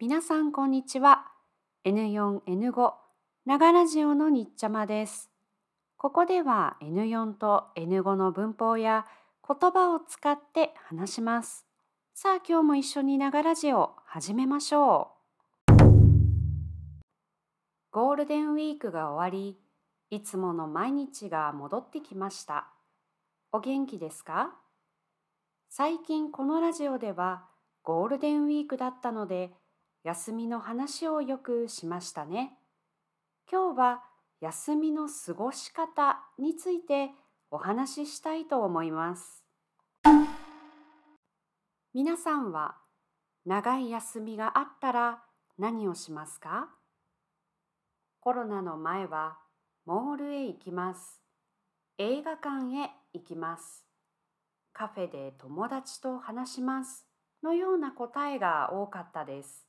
皆さんこんにちは。N4、N5、ながラジオのにっちゃまです。ここでは N4 と N5 の文法や言葉を使って話します。さあ今日も一緒にながラジオ始めましょう。ゴールデンウィークが終わり、いつもの毎日が戻ってきました。お元気ですか？最近このラジオではゴールデンウィークだったので休みの話をよくしましたね。今日は休みの過ごし方についてお話ししたいと思います。皆さんは長い休みがあったら何をしますか？コロナの前はモールへ行きます。映画館へ行きます。カフェで友達と話しますのような答えが多かったです。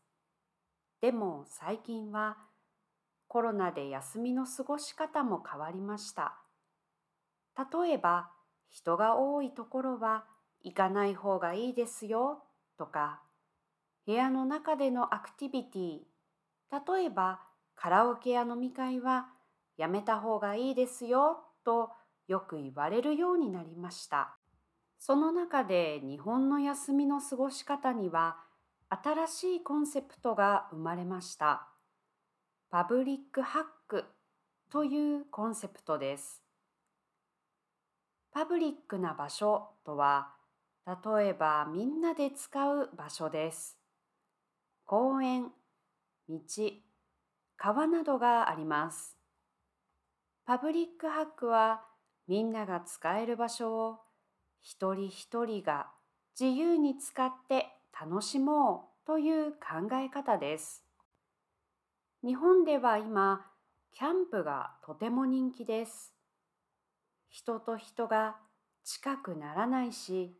でも最近はコロナで休みの過ごし方も変わりました。例えば人が多いところは行かない方がいいですよとか部屋の中でのアクティビティ例えばカラオケや飲み会はやめた方がいいですよとよく言われるようになりました。その中で日本の休みの過ごし方には新しいコンセプトが生まれました。パブリックハックというコンセプトです。パブリックな場所とは、例えばみんなで使う場所です。公園、道、川などがあります。パブリックハックはみんなが使える場所を一人一人が自由に使って楽しもうという考え方です。日本では今、キャンプがとても人気です。人と人が近くならないし、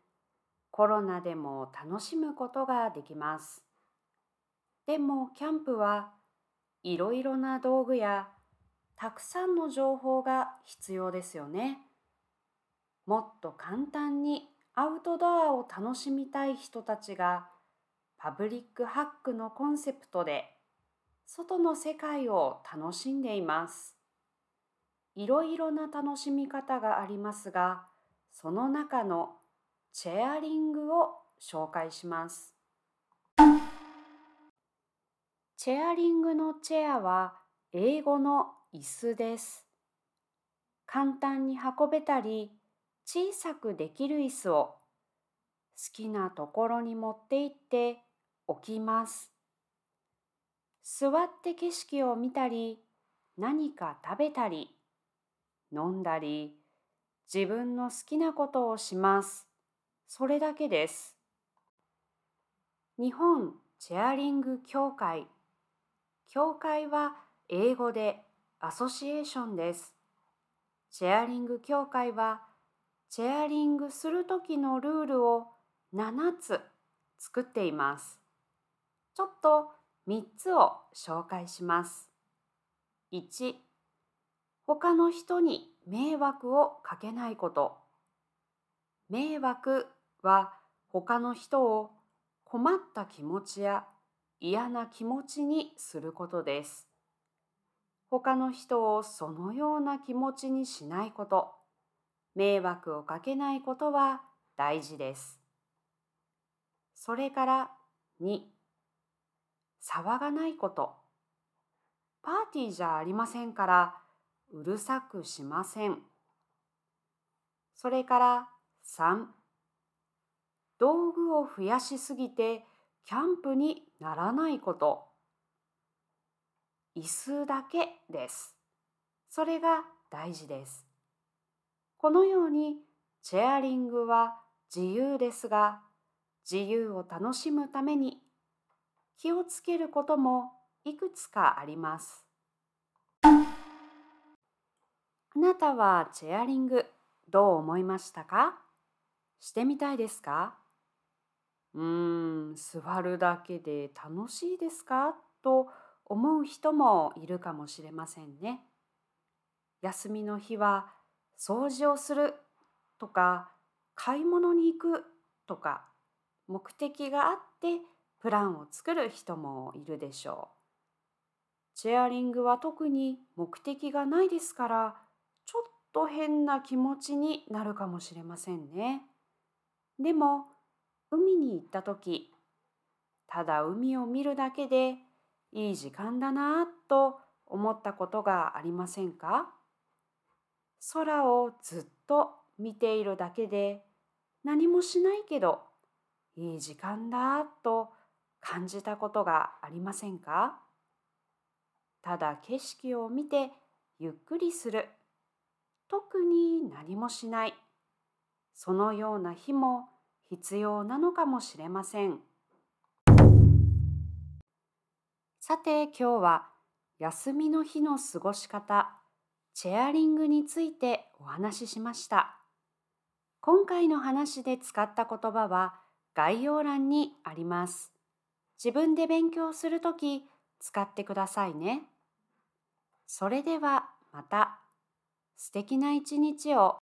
コロナでも楽しむことができます。でもキャンプはいろいろな道具やたくさんの情報が必要ですよね。もっと簡単にアウトドアを楽しみたい人たちがパブリックハックのコンセプトで外の世界を楽しんでいます。いろいろな楽しみ方がありますが、その中のチェアリングを紹介します。チェアリングのチェアは英語の椅子です。簡単に運べたり、小さくできる椅子を好きなところに持って行って置きます。座って景色を見たり、何か食べたり、飲んだり、自分の好きなことをします。それだけです。日本チェアリング協会。協会は英語でアソシエーションです。チェアリング協会はチェアリングする時のルールを7つ作っています。ちょっと3つを紹介します。1、他の人に迷惑をかけないこと。迷惑は他の人を困った気持ちや嫌な気持ちにすることです。他の人をそのような気持ちにしないこと。迷惑をかけないことは大事です。それから2、騒がないこと。パーティーじゃありませんからうるさくしません。それから3、道具を増やしすぎてキャンプにならないこと。椅子だけです。それが大事です。このようにチェアリングは自由ですが自由を楽しむために気をつけることもいくつかあります。あなたはチェアリングどう思いましたか？してみたいですか？うーん、座るだけで楽しいですか？と思う人もいるかもしれませんね。休みの日は掃除をするとか買い物に行くとか目的があってプランを作る人もいるでしょう。チェアリングは特に目的がないですから、ちょっと変な気持ちになるかもしれませんね。でも、海に行った時、ただ海を見るだけでいい時間だなと思ったことがありませんか？空をずっと見ているだけで何もしないけどいい時間だと感じたことがありませんか？ただ景色を見てゆっくりする。特に何もしない。そのような日も必要なのかもしれません。さて今日は休みの日の過ごし方。チェアリングについてお話ししました。今回の話で使った言葉は概要欄にあります。自分で勉強するとき使ってくださいね。それではまた。素敵な一日を。